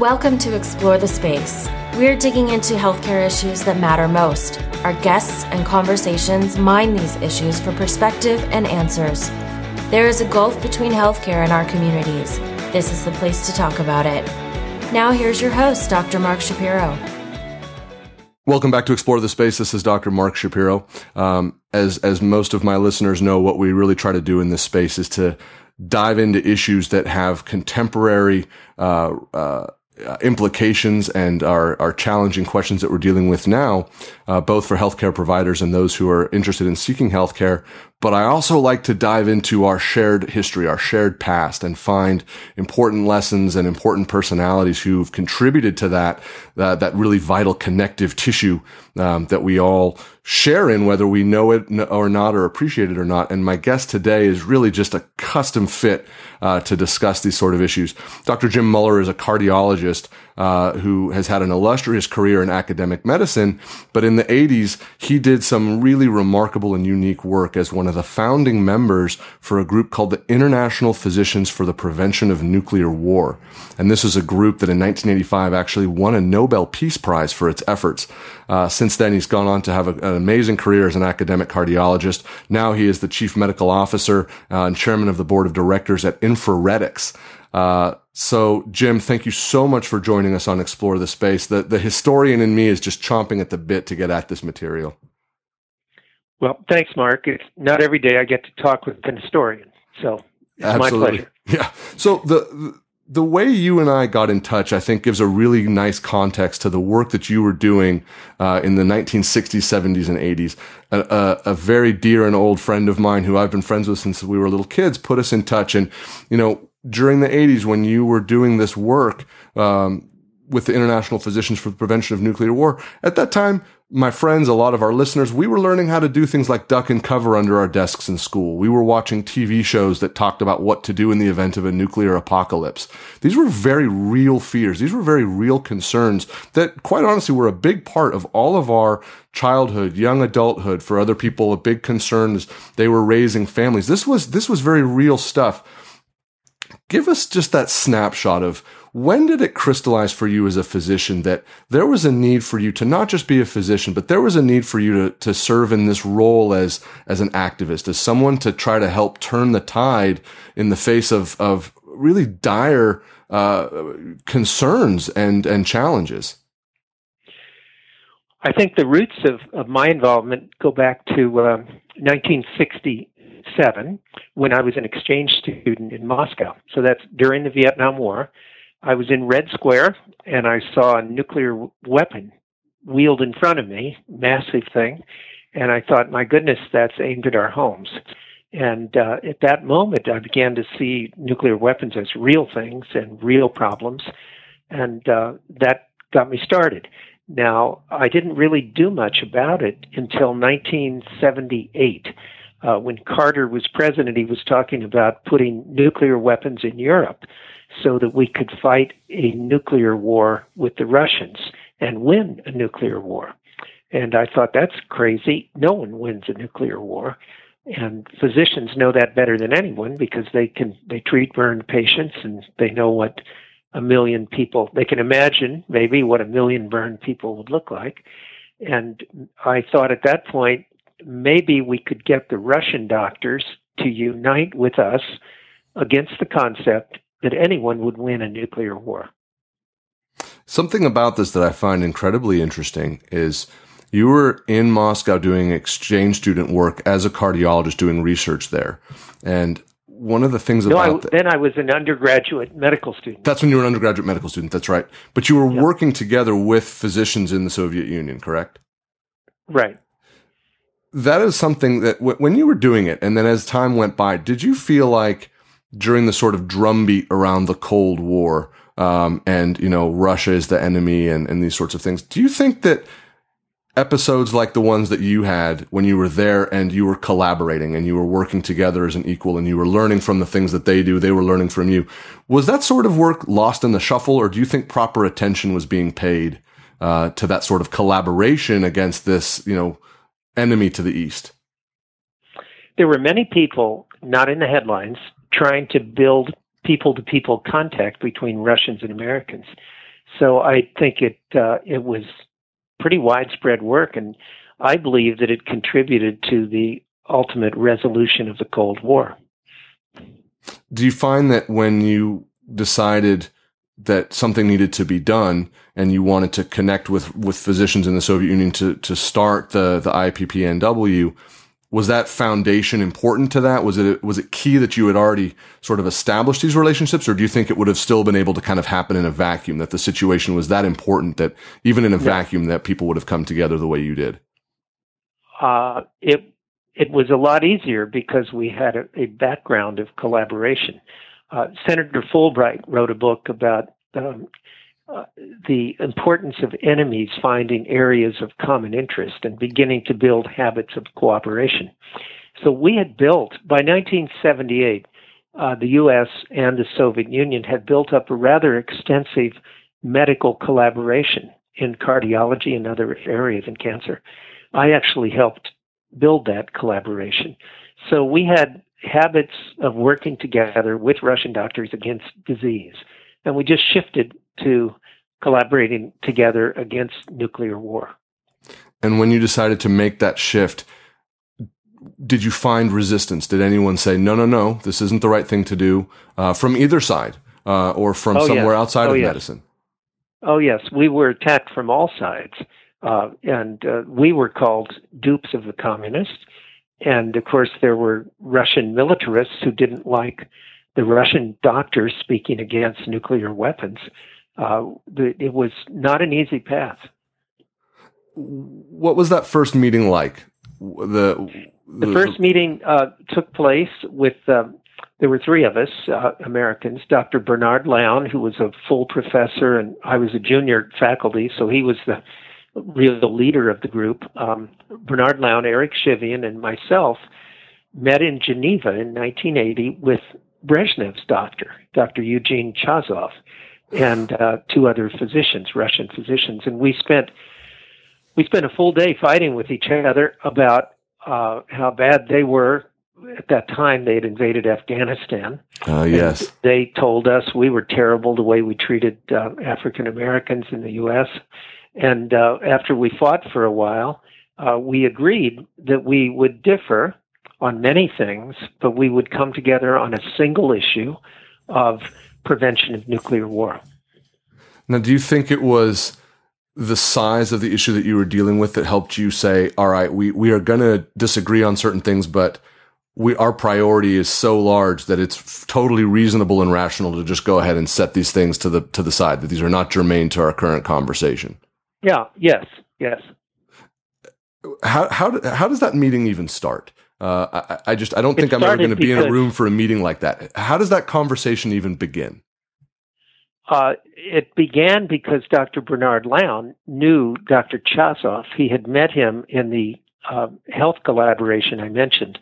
Welcome to Explore the Space. We're digging into healthcare issues that matter most. Our guests and conversations mine these issues for perspective and answers. There is a gulf between healthcare and our communities. This is the place to talk about it. Now, here's your host, Dr. Mark Shapiro. Welcome back to Explore the Space. This is Dr. Mark Shapiro. Um, as as most of my listeners know, what we really try to do in this space is to dive into issues that have contemporary uh, uh, implications and are, are challenging questions that we're dealing with now, uh, both for healthcare providers and those who are interested in seeking healthcare, but I also like to dive into our shared history, our shared past and find important lessons and important personalities who've contributed to that, uh, that really vital connective tissue, um, that we all share in, whether we know it or not or appreciate it or not. And my guest today is really just a custom fit, uh, to discuss these sort of issues. Dr. Jim Muller is a cardiologist, uh, who has had an illustrious career in academic medicine, but in the 80s, he did some really remarkable and unique work as one of the founding members for a group called the International Physicians for the Prevention of Nuclear War. And this is a group that in 1985 actually won a Nobel Peace Prize for its efforts. Uh, since then, he's gone on to have a, an amazing career as an academic cardiologist. Now he is the chief medical officer uh, and chairman of the board of directors at Infraredx. Uh, so, Jim, thank you so much for joining us on Explore the Space. The, the historian in me is just chomping at the bit to get at this material. Well, thanks, Mark. It's not every day I get to talk with an historian, so it's Absolutely. my pleasure. Yeah. So the the way you and I got in touch, I think, gives a really nice context to the work that you were doing uh, in the 1960s, 70s, and 80s. A, a, a, very dear and old friend of mine, who I've been friends with since we were little kids, put us in touch. And you know, during the 80s when you were doing this work um, with the International Physicians for the Prevention of Nuclear War. At that time, my friends, a lot of our listeners, we were learning how to do things like duck and cover under our desks in school. We were watching TV shows that talked about what to do in the event of a nuclear apocalypse. These were very real fears. These were very real concerns that, quite honestly, were a big part of all of our childhood, young adulthood. For other people, a big concern is they were raising families. This was, this was very real stuff give us just that snapshot of when did it crystallize for you as a physician that there was a need for you to not just be a physician, but there was a need for you to, to serve in this role as, as an activist, as someone to try to help turn the tide in the face of, of really dire, uh, concerns and, and challenges? I think the roots of, of my involvement go back to um, 1960 seven when I was an exchange student in Moscow. So that's during the Vietnam War. I was in Red Square and I saw a nuclear weapon wheeled in front of me, massive thing, and I thought, my goodness, that's aimed at our homes. And uh, at that moment, I began to see nuclear weapons as real things and real problems, and uh, that got me started. Now, I didn't really do much about it until 1978 uh, when Carter was president, he was talking about putting nuclear weapons in Europe so that we could fight a nuclear war with the Russians and win a nuclear war. And I thought that's crazy. No one wins a nuclear war. And physicians know that better than anyone because they can they treat burned patients and they know what a million people they can imagine maybe what a million burned people would look like. And I thought at that point maybe we could get the Russian doctors to unite with us against the concept that anyone would win a nuclear war. Something about this that I find incredibly interesting is you were in Moscow doing exchange student work as a cardiologist doing research there. And one of the things no, about I, then I was an undergraduate medical student. That's when you were an undergraduate medical student. That's right. But you were yeah. working together with physicians in the Soviet Union, correct? Right that is something that w- when you were doing it and then as time went by, did you feel like during the sort of drumbeat around the Cold War, um, and, you know, Russia is the enemy and, and these sorts of things, do you think that episodes like the ones that you had when you were there and you were collaborating and you were working together as an equal and you were learning from the things that they do, they were learning from you. Was that sort of work lost in the shuffle or do you think proper attention was being paid uh, to that sort of collaboration against this, you know, enemy to the east? There were many people, not in the headlines, trying to build people to people contact between Russians and Americans. So I think it uh, it was pretty widespread work, and I believe that it contributed to the ultimate resolution of the Cold War. Do you find that when you decided that something needed to be done and you wanted to connect with, with physicians in the Soviet Union to, to start the, the IPPNW, was that foundation important to that? Was it, was it key that you had already sort of established these relationships or do you think it would have still been able to kind of happen in a vacuum that the situation was that important that even in a vacuum that people would have come together the way you did? Uh, it, it was a lot easier because we had a, a background of collaboration. Uh, Senator Fulbright wrote a book about um, uh, the importance of enemies finding areas of common interest and beginning to build habits of cooperation. So we had built, by 1978, uh, the U.S. and the Soviet Union had built up a rather extensive medical collaboration in cardiology and other areas in cancer. I actually helped build that collaboration. So we had habits of working together with Russian doctors against disease. And we just shifted to collaborating together against nuclear war. And when you decided to make that shift, did you find resistance? Did anyone say, no, no, no, this isn't the right thing to do uh, from either side uh, or from oh, somewhere yes. outside oh, of yes. medicine? Oh, yes. We were attacked from all sides. Uh, and uh, we were called dupes of the communists. And of course, there were Russian militarists who didn't like the Russian doctors speaking against nuclear weapons. Uh, it was not an easy path. What was that first meeting like? The the, the first meeting uh, took place with um, there were three of us uh, Americans. Dr. Bernard Lown, who was a full professor, and I was a junior faculty, so he was the real leader of the group, um, Bernard Lown, Eric Chivian, and myself met in Geneva in 1980 with Brezhnev's doctor, Dr. Eugene Chazov, and uh, two other physicians, Russian physicians, and we spent we spent a full day fighting with each other about uh, how bad they were. At that time, they had invaded Afghanistan. Oh, uh, yes. They told us we were terrible the way we treated uh, African Americans in the U.S. And uh, after we fought for a while, uh, we agreed that we would differ on many things, but we would come together on a single issue of prevention of nuclear war. Now, do you think it was the size of the issue that you were dealing with that helped you say, all right, we, we are going to disagree on certain things, but we, our priority is so large that it's f- totally reasonable and rational to just go ahead and set these things to the, to the side, that these are not germane to our current conversation? Yeah. Yes. Yes. How how how does that meeting even start? Uh, I, I, just I don't think I'm ever going to be in a room for a meeting like that. How does that conversation even begin? Uh, it began because Dr. Bernard Lown knew Dr. Chazov. He had met him in the uh, health collaboration I mentioned,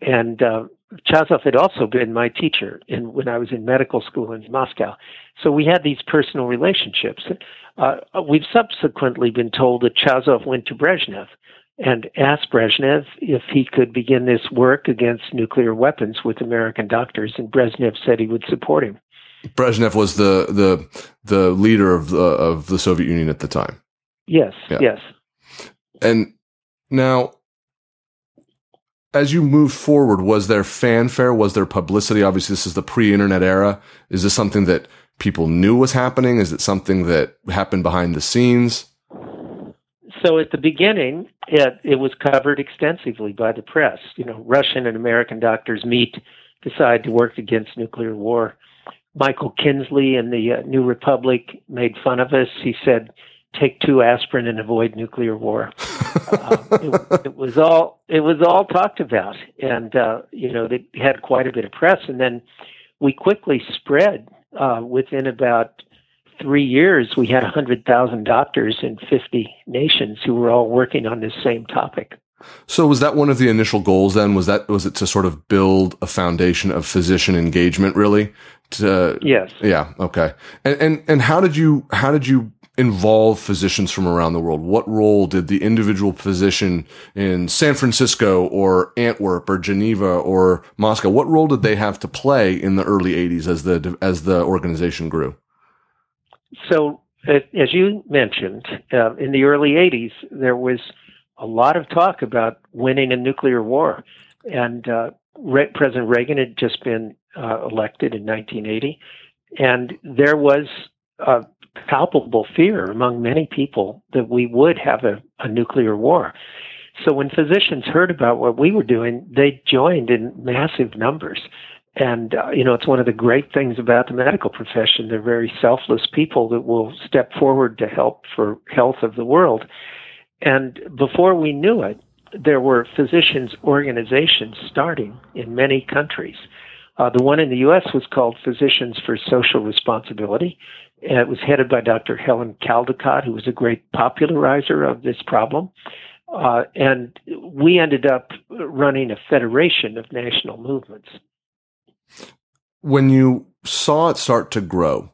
and uh, Chazov had also been my teacher in, when I was in medical school in Moscow. So we had these personal relationships. Uh, we've subsequently been told that Chazov went to Brezhnev and asked Brezhnev if he could begin this work against nuclear weapons with American doctors, and Brezhnev said he would support him. Brezhnev was the the the leader of the of the Soviet Union at the time. Yes, yeah. yes. And now as you move forward, was there fanfare? Was there publicity? Obviously, this is the pre-internet era. Is this something that people knew was happening? Is it something that happened behind the scenes? So at the beginning, it, it was covered extensively by the press. You know, Russian and American doctors meet, decide to work against nuclear war. Michael Kinsley in the uh, New Republic made fun of us. He said, "Take two aspirin and avoid nuclear war." uh, it, it, was all it was all talked about, and uh, you know they had quite a bit of press. And then we quickly spread uh, within about three years, we had 100,000 doctors in 50 nations who were all working on this same topic. So was that one of the initial goals then? Was that, was it to sort of build a foundation of physician engagement really? To, yes. Yeah. Okay. And, and, and how did you, how did you involve physicians from around the world? What role did the individual physician in San Francisco or Antwerp or Geneva or Moscow, what role did they have to play in the early 80s as the, as the organization grew? So as you mentioned, uh, in the early 80s, there was a lot of talk about winning a nuclear war. And uh, Re- President Reagan had just been uh, elected in 1980. And there was a palpable fear among many people that we would have a, a nuclear war. So when physicians heard about what we were doing, they joined in massive numbers. And, uh, you know, it's one of the great things about the medical profession. They're very selfless people that will step forward to help for health of the world. And before we knew it, there were physicians' organizations starting in many countries. Uh, the one in the U.S. was called Physicians for Social Responsibility. And it was headed by Dr. Helen Caldicott, who was a great popularizer of this problem. Uh, and we ended up running a federation of national movements. When you saw it start to grow,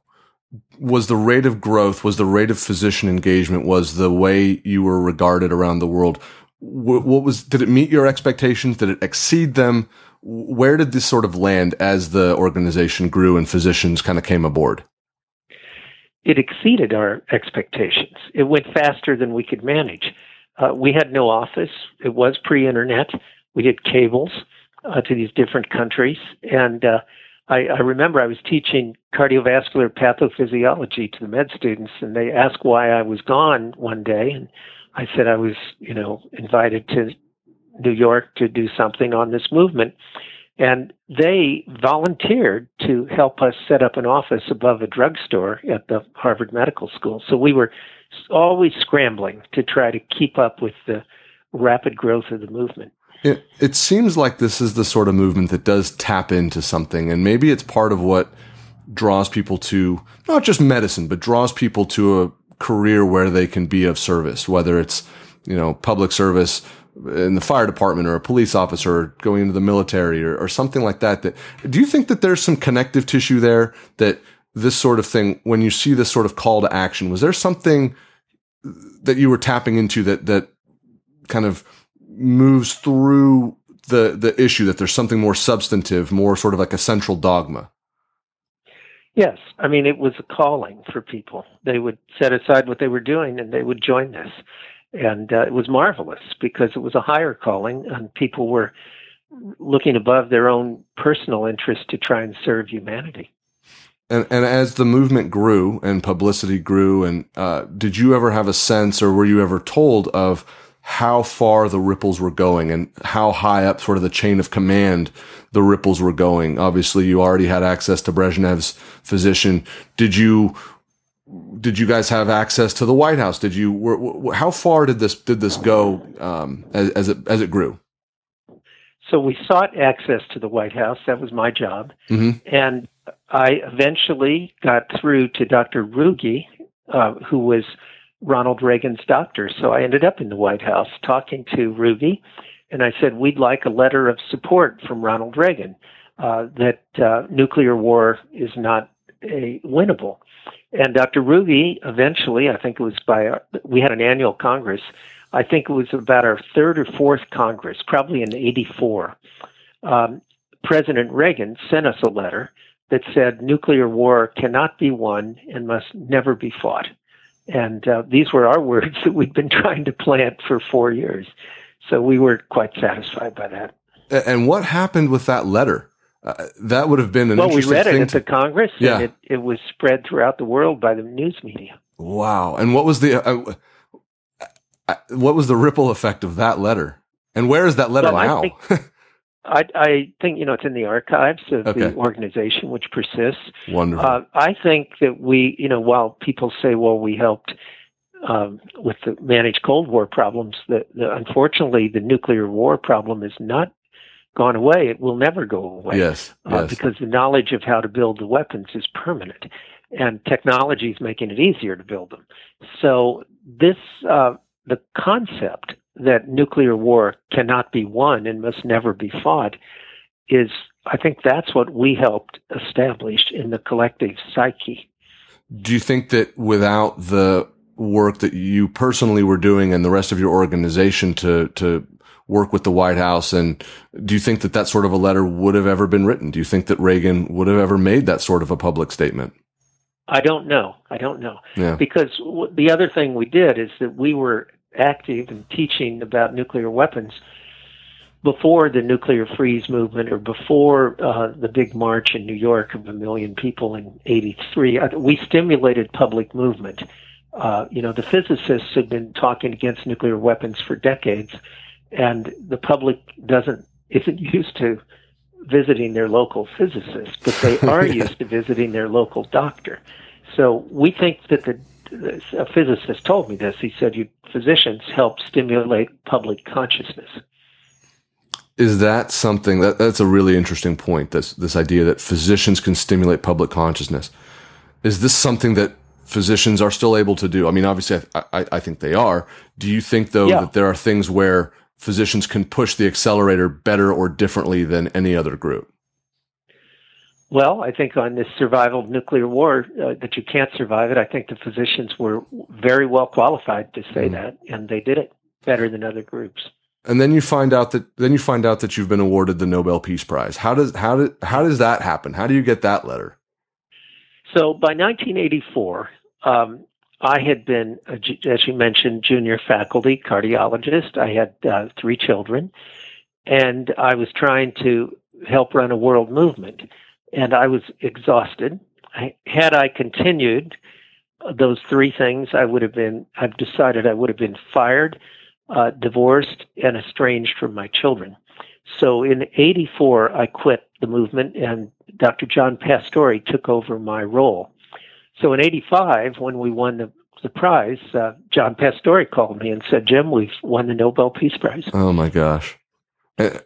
was the rate of growth, was the rate of physician engagement, was the way you were regarded around the world? What was, did it meet your expectations? Did it exceed them? Where did this sort of land as the organization grew and physicians kind of came aboard? It exceeded our expectations. It went faster than we could manage. Uh, we had no office. It was pre-internet. We did cables uh, to these different countries, and uh, I, I remember I was teaching cardiovascular pathophysiology to the med students, and they asked why I was gone one day, and I said I was, you know, invited to New York to do something on this movement. And they volunteered to help us set up an office above a drugstore at the Harvard Medical School. So we were always scrambling to try to keep up with the rapid growth of the movement. It, it seems like this is the sort of movement that does tap into something, and maybe it's part of what draws people to not just medicine, but draws people to a career where they can be of service, whether it's, you know, public service in the fire department or a police officer or going into the military or, or something like that. That do you think that there's some connective tissue there that this sort of thing, when you see this sort of call to action, was there something that you were tapping into that that kind of moves through the the issue that there's something more substantive, more sort of like a central dogma. Yes, I mean it was a calling for people. They would set aside what they were doing and they would join this, and uh, it was marvelous because it was a higher calling, and people were looking above their own personal interest to try and serve humanity. And, and as the movement grew and publicity grew, and uh, did you ever have a sense, or were you ever told of how far the ripples were going and how high up sort of the chain of command the ripples were going. Obviously, you already had access to Brezhnev's physician. Did you did you guys have access to the White House? Did you were, how far did this did this go um, as, as it as it grew? So we sought access to the White House. That was my job, mm-hmm. and I eventually got through to Dr. Ruge, uh, who was Ronald Reagan's doctor. So I ended up in the White House talking to Ruge, and I said, We'd like a letter of support from Ronald Reagan uh, that uh, nuclear war is not a winnable. And Dr. Ruge eventually, I think it was by, our, we had an annual Congress. I think it was about our third or fourth Congress, probably in 84. Um, President Reagan sent us a letter that said nuclear war cannot be won and must never be fought. And uh, these were our words that we'd been trying to plant for four years. So we were quite satisfied by that. And what happened with that letter? Uh, that would have been an well, interesting we read it at to, the Congress, yeah. and it, it was spread throughout the world by the news media. Wow! And what was the uh, uh what was the ripple effect of that letter? And where is that letter well, now? I think, I, I, think you know it's in the archives of okay. the organization, which persists. Wonderful. Uh, I think that we, you know, while people say, "Well, we helped um, with the managed Cold War problems," that unfortunately the nuclear war problem is not gone away. It will never go away. Yes, uh, yes. because the knowledge of how to build the weapons is permanent, and technology is making it easier to build them. So this, uh, the concept that nuclear war cannot be won and must never be fought is, I think that's what we helped establish in the collective psyche. Do you think that without the work that you personally were doing and the rest of your organization to, to work with the White House? And do you think that that sort of a letter would have ever been written? Do you think that Reagan would have ever made that sort of a public statement? I don't know. I don't know. Yeah. Because w- the other thing we did is that we were active in teaching about nuclear weapons before the nuclear freeze movement or before uh, the big march in New York of a million people in 83. Uh, we stimulated public movement. Uh, you know, the physicists had been talking against nuclear weapons for decades, and the public doesn't isn't used to visiting their local physicist, but they are used to visiting their local doctor. So we think that the a physicist told me this. He said, "You physicians help stimulate public consciousness." Is that something that that's a really interesting point? This this idea that physicians can stimulate public consciousness. Is this something that physicians are still able to do? I mean, obviously, I, I, I think they are. Do you think though Yeah. that there are things where physicians can push the accelerator better or differently than any other group? Well, I think on this survival of nuclear war, uh, that you can't survive it, I think the physicians were very well qualified to say that, and they did it better than other groups. And then you find out that then you find out that you've been awarded the Nobel Peace Prize. How does how did how does that happen? How do you get that letter? So by 1984, um, I had been, as you mentioned, junior faculty cardiologist. I had uh, three children, and I was trying to help run a world movement. And I was exhausted. I, had I continued those three things, I would have been. I've decided I would have been fired, uh, divorced, and estranged from my children. So in '84, I quit the movement, and Dr. John Pastore took over my role. So in '85, when we won the, the prize, uh, John Pastore called me and said, "Jim, we've won the Nobel Peace Prize." Oh my gosh. Eh,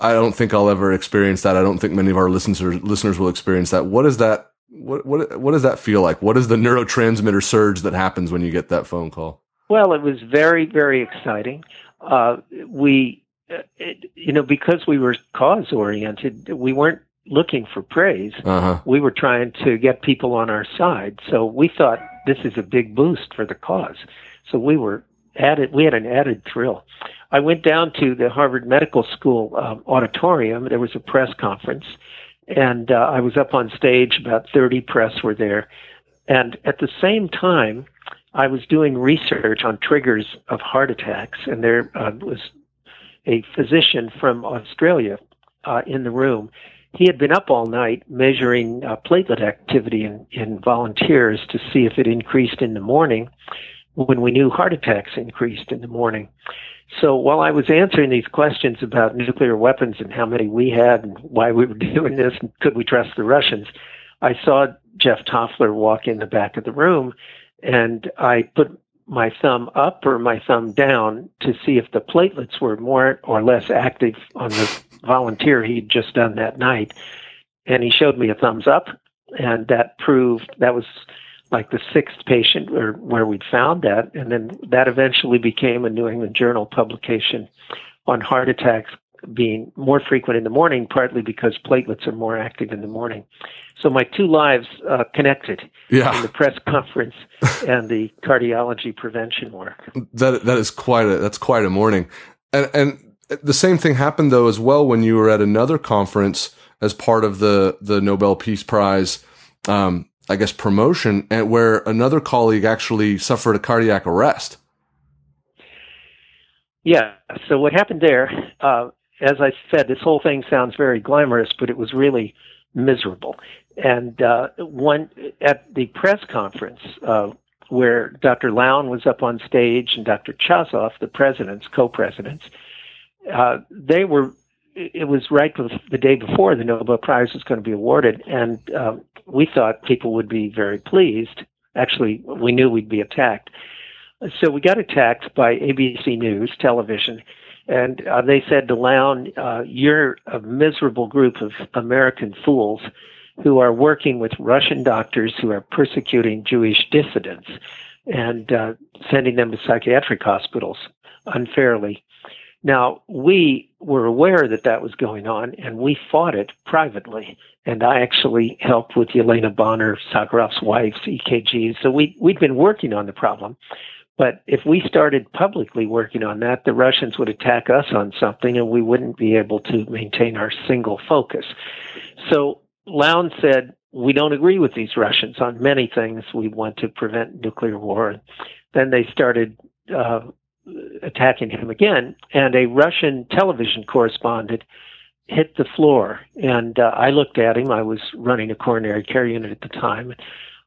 I don't think I'll ever experience that. I don't think many of our listeners listeners will experience that. What is that? What what what does that feel like? What is the neurotransmitter surge that happens when you get that phone call? Well, it was very, very exciting. Uh, we, uh, it, you know, because we were cause oriented, we weren't looking for praise. Uh huh. We were trying to get people on our side. So we thought this is a big boost for the cause. So we were added. We had an added thrill. I went down to the Harvard Medical School um, auditorium. There was a press conference, and uh, I was up on stage. About 30 press were there. And at the same time, I was doing research on triggers of heart attacks, and there uh, was a physician from Australia uh, in the room. He had been up all night measuring uh, platelet activity in, in volunteers to see if it increased in the morning when we knew heart attacks increased in the morning. So while I was answering these questions about nuclear weapons and how many we had and why we were doing this and could we trust the Russians, I saw Jeff Tofler walk in the back of the room and I put my thumb up or my thumb down to see if the platelets were more or less active on the volunteer he'd just done that night. And he showed me a thumbs up, and that proved that was like the sixth patient where, where we'd found that. And then that eventually became a New England Journal publication on heart attacks being more frequent in the morning, partly because platelets are more active in the morning. So my two lives uh, connected in the press conference and the cardiology prevention work. that that is quite a that's quite a morning. And and the same thing happened though as well when you were at another conference as part of the the Nobel Peace Prize. Um, I guess promotion, and where another colleague actually suffered a cardiac arrest. Yeah. So what happened there? Uh, as I said, this whole thing sounds very glamorous, but it was really miserable. And uh, one at the press conference uh, where Dr. Lown was up on stage and Dr. Chazov, the presidents, co-presidents, uh, they were. It was right the day before the Nobel Prize was going to be awarded, and um, we thought people would be very pleased. Actually, we knew we'd be attacked. So we got attacked by ABC News television, and uh, they said to Lown, uh, "You're a miserable group of American fools who are working with Russian doctors who are persecuting Jewish dissidents and uh, sending them to psychiatric hospitals unfairly." Now we were aware that that was going on, and we fought it privately. And I actually helped with Yelena Bonner, Sakharov's wife's EKGs. So we we'd been working on the problem. But if we started publicly working on that, the Russians would attack us on something and we wouldn't be able to maintain our single focus. So Lown said, we don't agree with these Russians on many things. We want to prevent nuclear war. And then they started uh, attacking him again, and a Russian television correspondent hit the floor. And uh, I looked at him. I was running a coronary care unit at the time.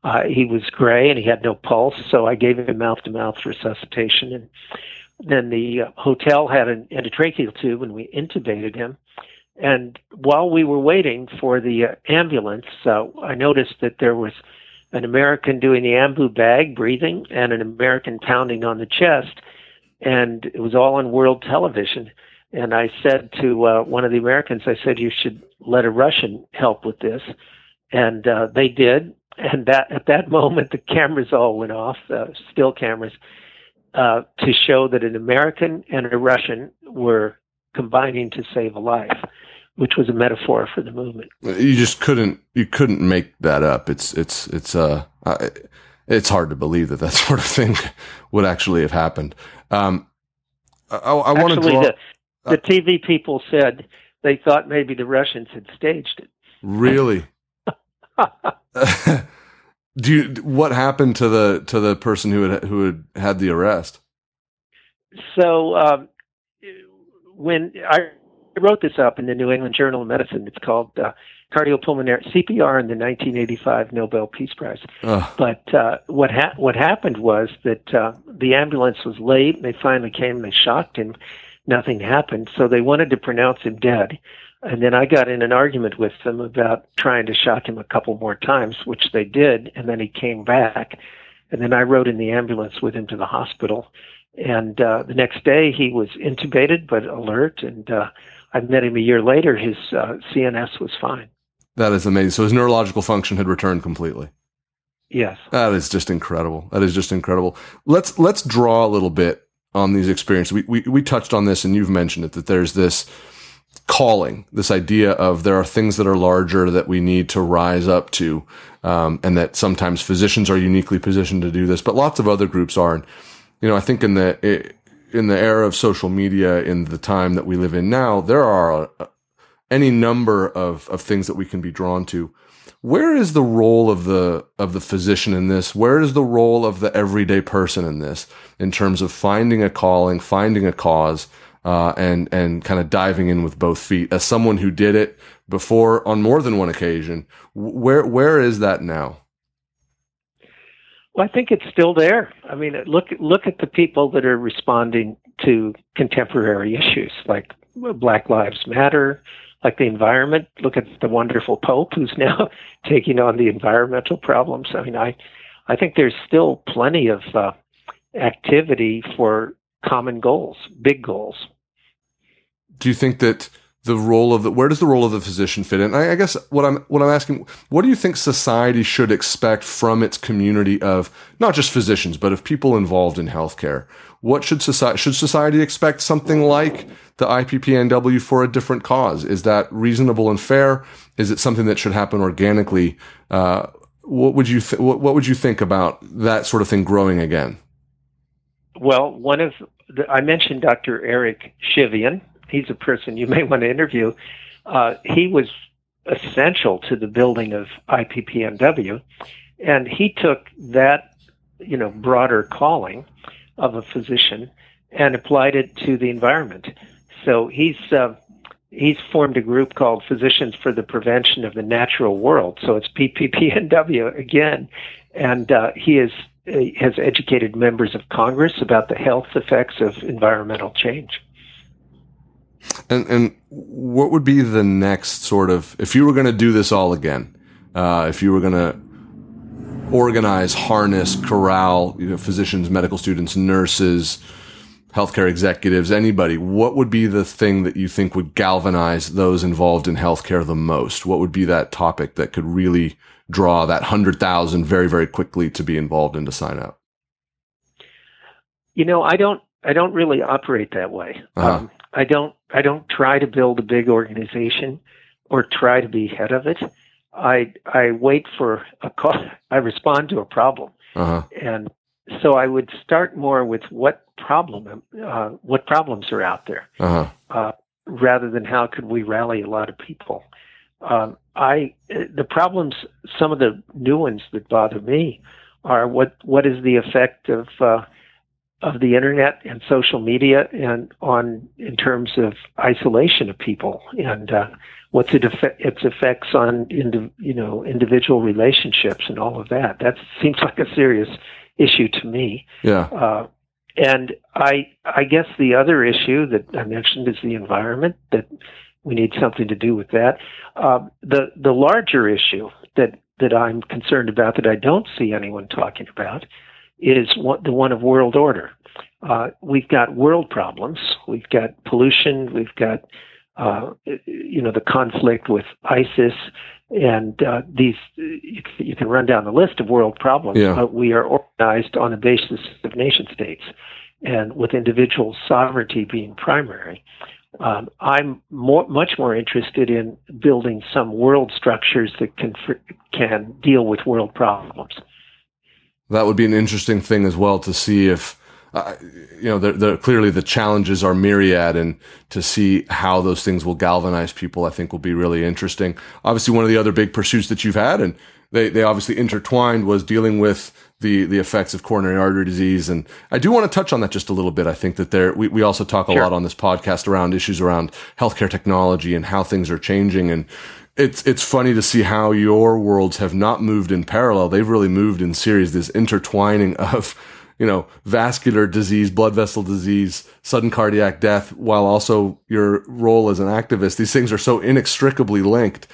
Uh, he was gray and he had no pulse, so I gave him mouth to mouth resuscitation. And then the uh, hotel had an endotracheal tube, and we intubated him. And while we were waiting for the uh, ambulance, uh, I noticed that there was an American doing the ambu bag breathing and an American pounding on the chest. And it was all on world television. And I said to uh, one of the Americans, I said, you should let a Russian help with this. And uh, they did. And that at that moment, the cameras all went off, uh, still cameras, uh, to show that an American and a Russian were combining to save a life, which was a metaphor for the movement. You just couldn't you couldn't make that up. It's it's it's uh, it's hard to believe that that sort of thing would actually have happened. Um, I, I want to draw. The, the TV people said they thought maybe the Russians had staged it. Really? Do you? What happened to the to the person who had who had had the arrest? So um, when I wrote this up in the New England Journal of Medicine, it's called uh, cardiopulmonary CPR and the 1985 Nobel Peace Prize. Ugh. But uh, what ha- what happened was that uh, the ambulance was late. They finally came. They shocked him. Nothing happened, so they wanted to pronounce him dead. And then I got in an argument with them about trying to shock him a couple more times, which they did. And then he came back. And then I rode in the ambulance with him to the hospital. And uh, the next day he was intubated but alert. And uh, I met him a year later. His uh, CNS was fine. That is amazing. So his neurological function had returned completely. Yes. That is just incredible. That is just incredible. Let's let's draw a little bit on these experiences. We we, we touched on this and you've mentioned it that there's this calling, this idea of there are things that are larger that we need to rise up to, um, and that sometimes physicians are uniquely positioned to do this, but lots of other groups are. And, you know, I think in the in the era of social media, in the time that we live in now, there are any number of of things that we can be drawn to. Where is the role of the of the physician in this? Where is the role of the everyday person in this in terms of finding a calling, finding a cause, uh, and and kind of diving in with both feet. As someone who did it before on more than one occasion, where where is that now? Well, I think it's still there. I mean, look look at the people that are responding to contemporary issues like Black Lives Matter, like the environment. Look at the wonderful Pope who's now taking on the environmental problems. I mean, I I think there's still plenty of uh, activity for common goals, big goals. Do you think that the role of the where does the role of the physician fit in? I, I guess what I'm what I'm asking, what do you think society should expect from its community of not just physicians but of people involved in healthcare? What should society should society expect something like the IPPNW for a different cause? Is that reasonable and fair? Is it something that should happen organically? Uh, what would you th- what, what would you think about that sort of thing growing again? Well, one of the, I mentioned Dr. Eric Chivian. He's a person you may want to interview. Uh, he was essential to the building of IPPNW, and he took that, you know, broader calling of a physician and applied it to the environment. So he's uh, he's formed a group called Physicians for the Prevention of the Natural World. So it's PPPNW again, and uh, he is has educated members of Congress about the health effects of environmental change. And and what would be the next sort of if you were going to do this all again? Uh, if you were going to organize, harness, corral you know, physicians, medical students, nurses, healthcare executives, anybody, what would be the thing that you think would galvanize those involved in healthcare the most? What would be that topic that could really draw that 100,000 very, very quickly to be involved and to sign up? You know, I don't, I don't really operate that way. Uh-huh. Um, I don't, I don't try to build a big organization or try to be head of it. I, I wait for a call. I respond to a problem. Uh-huh. And so I would start more with what problem, uh, what problems are out there, uh-huh. uh, rather than how could we rally a lot of people. Um, I the problems, some of the new ones that bother me, are what what is the effect of uh, of the internet and social media and on in terms of isolation of people and uh, what's it its effects on indi- you know individual relationships and all of that. That seems like a serious issue to me. Yeah. Uh, and I I guess the other issue that I mentioned is the environment that we need something to do with that. Uh, the the larger issue that that I'm concerned about that I don't see anyone talking about is what, the one of world order. Uh, we've got world problems. We've got pollution. We've got uh, you know the conflict with ISIS, and uh, these you, can run down the list of world problems. Yeah. But we are organized on the basis of nation states, and with individual sovereignty being primary. Um, I'm more, much more interested in building some world structures that can can deal with world problems. That would be an interesting thing as well to see if uh, you know, they're, they're, clearly the challenges are myriad, and to see how those things will galvanize people, I think will be really interesting. Obviously, one of the other big pursuits that you've had, and they, they obviously intertwined, was dealing with the the effects of coronary artery disease. And I do want to touch on that just a little bit. I think that there we, we also talk a sure. lot on this podcast around issues around healthcare technology and how things are changing. And it's it's funny to see how your worlds have not moved in parallel. They've really moved in series. This intertwining of you know, vascular disease, blood vessel disease, sudden cardiac death, while also your role as an activist. These things are so inextricably linked.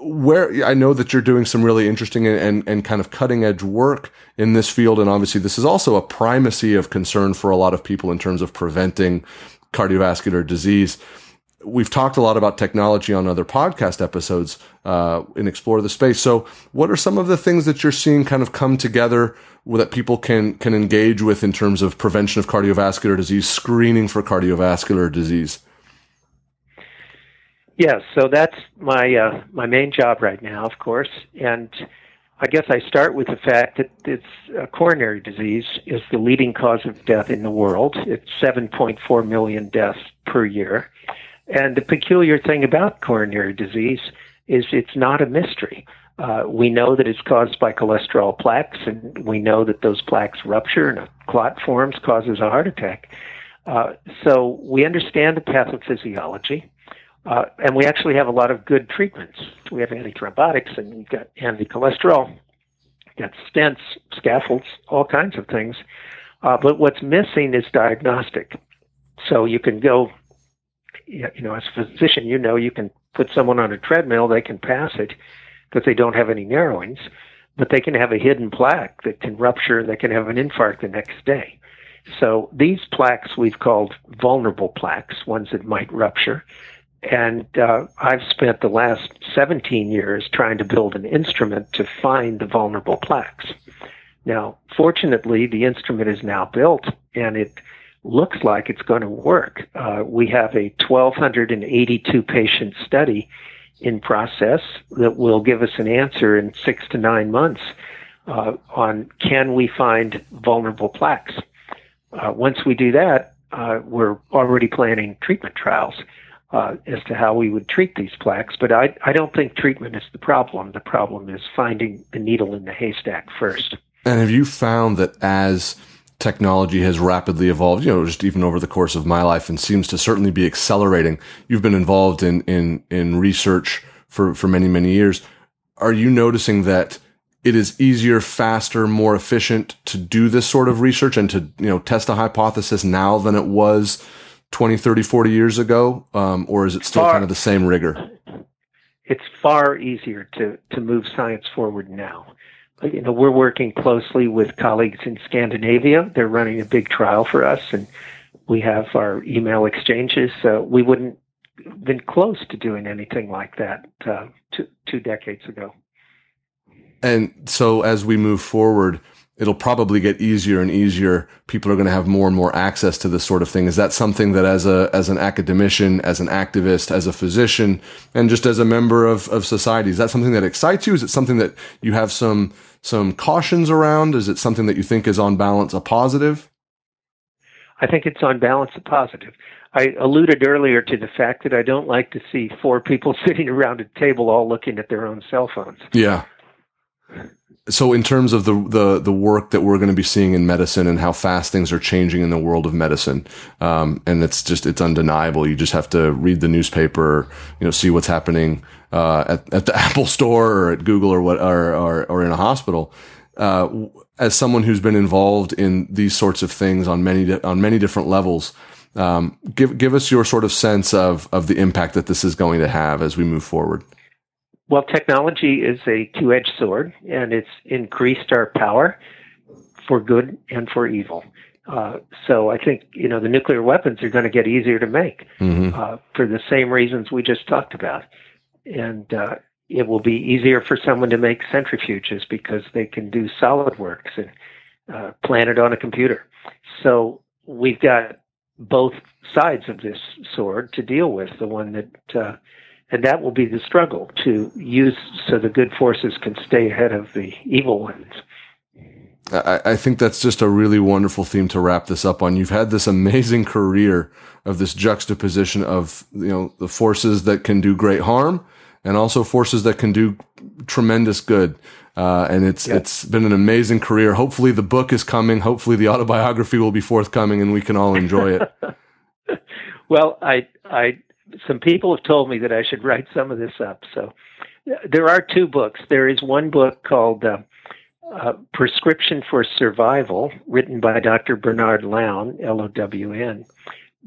Where I know that you're doing some really interesting and, and, and kind of cutting edge work in this field. And obviously, this is also a primacy of concern for a lot of people in terms of preventing cardiovascular disease we've talked a lot about technology on other podcast episodes uh, in Explore the Space. So, what are some of the things that you're seeing kind of come together that people can can engage with in terms of prevention of cardiovascular disease, screening for cardiovascular disease? Yes, so that's my uh, my main job right now, of course, and I guess I start with the fact that it's uh, coronary disease is the leading cause of death in the world. It's 7.4 million deaths per year and the peculiar thing about coronary disease is it's not a mystery. Uh, we know that it's caused by cholesterol plaques, and we know that those plaques rupture and a clot forms, causes a heart attack. Uh, so we understand the pathophysiology, uh, and we actually have a lot of good treatments. We have antithrombotics, and we've got anti-cholesterol, got stents, scaffolds, all kinds of things. Uh, but what's missing is diagnostic. So you can go you know, as a physician, you know you can put someone on a treadmill, they can pass it because they don't have any narrowings, but they can have a hidden plaque that can rupture, and they can have an infarct the next day. So these plaques we've called vulnerable plaques, ones that might rupture. And uh, I've spent the last 17 years trying to build an instrument to find the vulnerable plaques. Now, fortunately, the instrument is now built and it looks like it's going to work. Uh, we have a 1,282 patient study in process that will give us an answer in six to nine months uh, on can we find vulnerable plaques. Uh, once we do that, uh, we're already planning treatment trials uh, as to how we would treat these plaques. But I, I don't think treatment is the problem. The problem is finding the needle in the haystack first. And have you found that as technology has rapidly evolved, you know, just even over the course of my life and seems to certainly be accelerating. You've been involved in, in, in research for, for many, many years. Are you noticing that it is easier, faster, more efficient to do this sort of research and to, you know, test a hypothesis now than it was 20, 30, 40 years ago? Um, or is it still far, kind of the same rigor? It's far easier to, to move science forward now you know, we're working closely with colleagues in Scandinavia. They're running a big trial for us, and we have our email exchanges. So we wouldn't been close to doing anything like that uh, two, two decades ago. And so as we move forward, it'll probably get easier and easier. People are going to have more and more access to this sort of thing. Is that something that as a, as an academician, as an activist, as a physician, and just as a member of, of society, is that something that excites you? Is it something that you have some, some cautions around? Is it something that you think is on balance a positive? I think it's on balance a positive. I alluded earlier to the fact that I don't like to see four people sitting around a table all looking at their own cell phones. Yeah. So, in terms of the, the the work that we're going to be seeing in medicine and how fast things are changing in the world of medicine, um, and it's just it's undeniable. You just have to read the newspaper, you know, see what's happening uh, at, at the Apple Store or at Google or what or or, or in a hospital. Uh, as someone who's been involved in these sorts of things on many on many different levels, um, give give us your sort of sense of of the impact that this is going to have as we move forward. Well, technology is a two edged sword, and it's increased our power for good and for evil. Uh, so I think you know the nuclear weapons are going to get easier to make mm-hmm. uh, for the same reasons we just talked about, and uh, it will be easier for someone to make centrifuges because they can do SolidWorks and uh, plan it on a computer. So we've got both sides of this sword to deal with. The one that uh, and that will be the struggle to use so the good forces can stay ahead of the evil ones. I, I think that's just a really wonderful theme to wrap this up on. You've had this amazing career of this juxtaposition of you know the forces that can do great harm and also forces that can do tremendous good. Uh, and it's it's been an amazing career. Hopefully, the book is coming. Hopefully, the autobiography will be forthcoming, and we can all enjoy it. well, I I some people have told me that I should write some of this up. So there are two books. There is one book called uh, uh, Prescription for Survival, written by Dr. Bernard Lown, L O W N,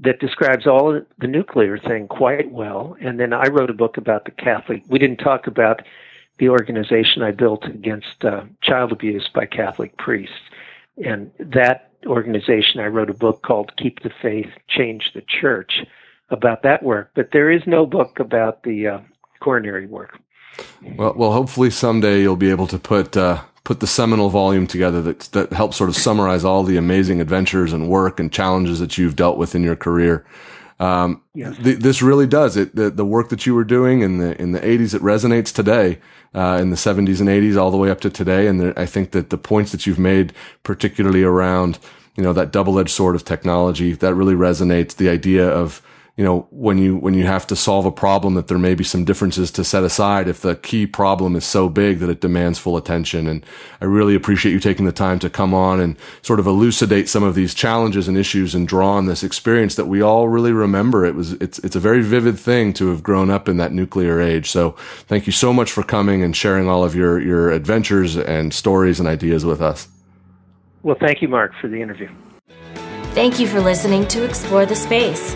that describes all the nuclear thing quite well. And then I wrote a book about the Catholic. We didn't talk about the organization I built against uh, child abuse by Catholic priests. And that organization, I wrote a book called Keep the Faith, Change the Church about that work. But there is no book about the uh, coronary work. Well, well, hopefully someday you'll be able to put uh, put the seminal volume together that that helps sort of summarize all the amazing adventures and work and challenges that you've dealt with in your career. Um, yes. th- this really does it. The, the, work that you were doing in the in the 80s, it resonates today. Uh, in the 70s and 80s, all the way up to today, and there, I think that the points that you've made, particularly around you know that double edged sword of technology, that really resonates. The idea of you know, when you, when you have to solve a problem that there may be some differences to set aside if the key problem is so big that it demands full attention. And I really appreciate you taking the time to come on and sort of elucidate some of these challenges and issues and draw on this experience that we all really remember. It was, it's, it's a very vivid thing to have grown up in that nuclear age. So thank you so much for coming and sharing all of your, your adventures and stories and ideas with us. Well, thank you, Mark, for the interview. Thank you for listening to Explore the Space.